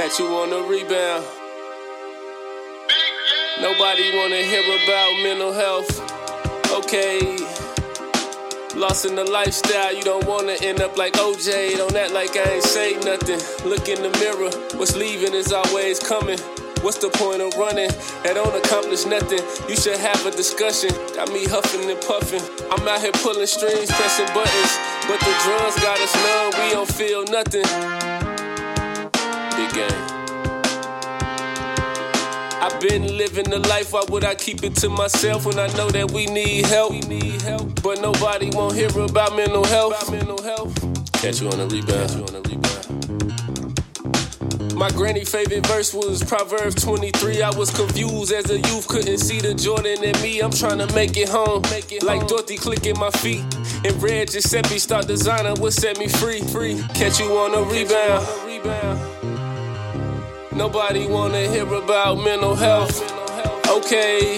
Catch you on the rebound. Nobody wanna hear about mental health. Okay. Lost in the lifestyle, you don't wanna end up like OJ. Don't act like I ain't say nothing. Look in the mirror, what's leaving is always coming. What's the point of running? That don't accomplish nothing. You should have a discussion. Got me huffing and puffing. I'm out here pulling strings, pressing buttons. But the drums got us numb, we don't feel nothing. Game. I've been living the life, why would I keep it to myself when I know that we need help? We need help. But nobody won't hear about mental health. About mental health. Catch you on the rebound. You on the rebound. My granny favorite verse was Proverbs 23. I was confused as a youth, couldn't see the Jordan in me. I'm trying to make it home, make it like Dorothy clicking my feet. And Red Giuseppe start designer what set me free. Free, catch you on a rebound. Nobody wanna hear about mental health. Okay.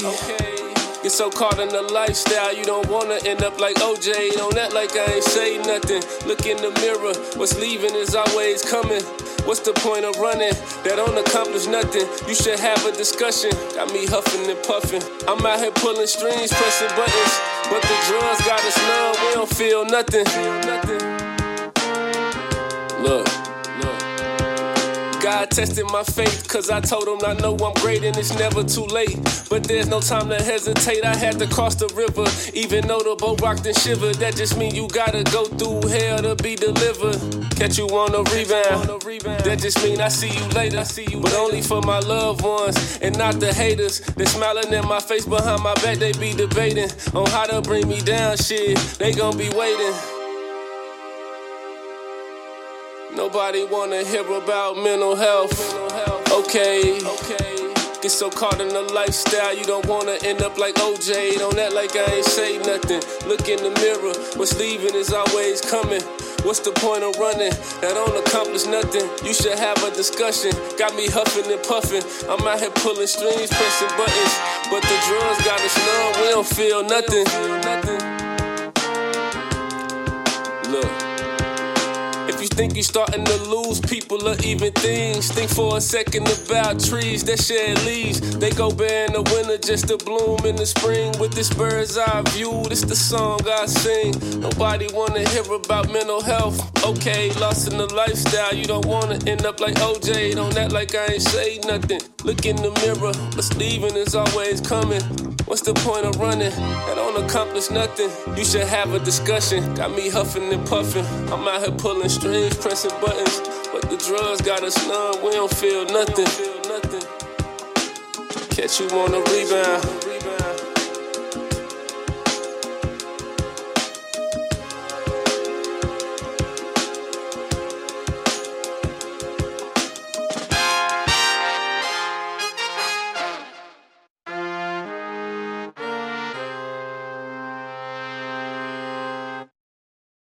Get so caught in the lifestyle, you don't wanna end up like OJ. Don't act like I ain't say nothing. Look in the mirror, what's leaving is always coming. What's the point of running? That don't accomplish nothing. You should have a discussion. Got me huffing and puffing. I'm out here pulling strings, pressing buttons. But the drugs got us numb, we don't feel nothing. Look. God tested my faith, cause I told him I know I'm great and it's never too late. But there's no time to hesitate, I had to cross the river. Even though the boat rocked and shivered, that just mean you gotta go through hell to be delivered. Catch you on the rebound. That just mean I see you later. But only for my loved ones and not the haters. They smiling in my face behind my back, they be debating on how to bring me down. Shit, they gon' be waiting. Nobody wanna hear about mental health. Okay. Get so caught in the lifestyle, you don't wanna end up like OJ. Don't act like I ain't say nothing. Look in the mirror, what's leaving is always coming. What's the point of running? That don't accomplish nothing. You should have a discussion. Got me huffing and puffing. I'm out here pulling strings, pressing buttons. But the drugs got us numb, we don't feel nothing. You think you're starting to lose people or even things, think for a second about trees that shed leaves. They go bare in the winter just to bloom in the spring. With this bird's eye view, this the song I sing. Nobody wanna hear about mental health. Okay, lost in the lifestyle, you don't wanna end up like OJ. Don't act like I ain't say nothing. Look in the mirror, what's leaving is always coming. What's the point of running? That don't accomplish nothing. You should have a discussion. Got me huffing and puffing. I'm out here pulling strings, pressing buttons. But the drugs got us numb. We don't feel nothing. Catch you on the rebound.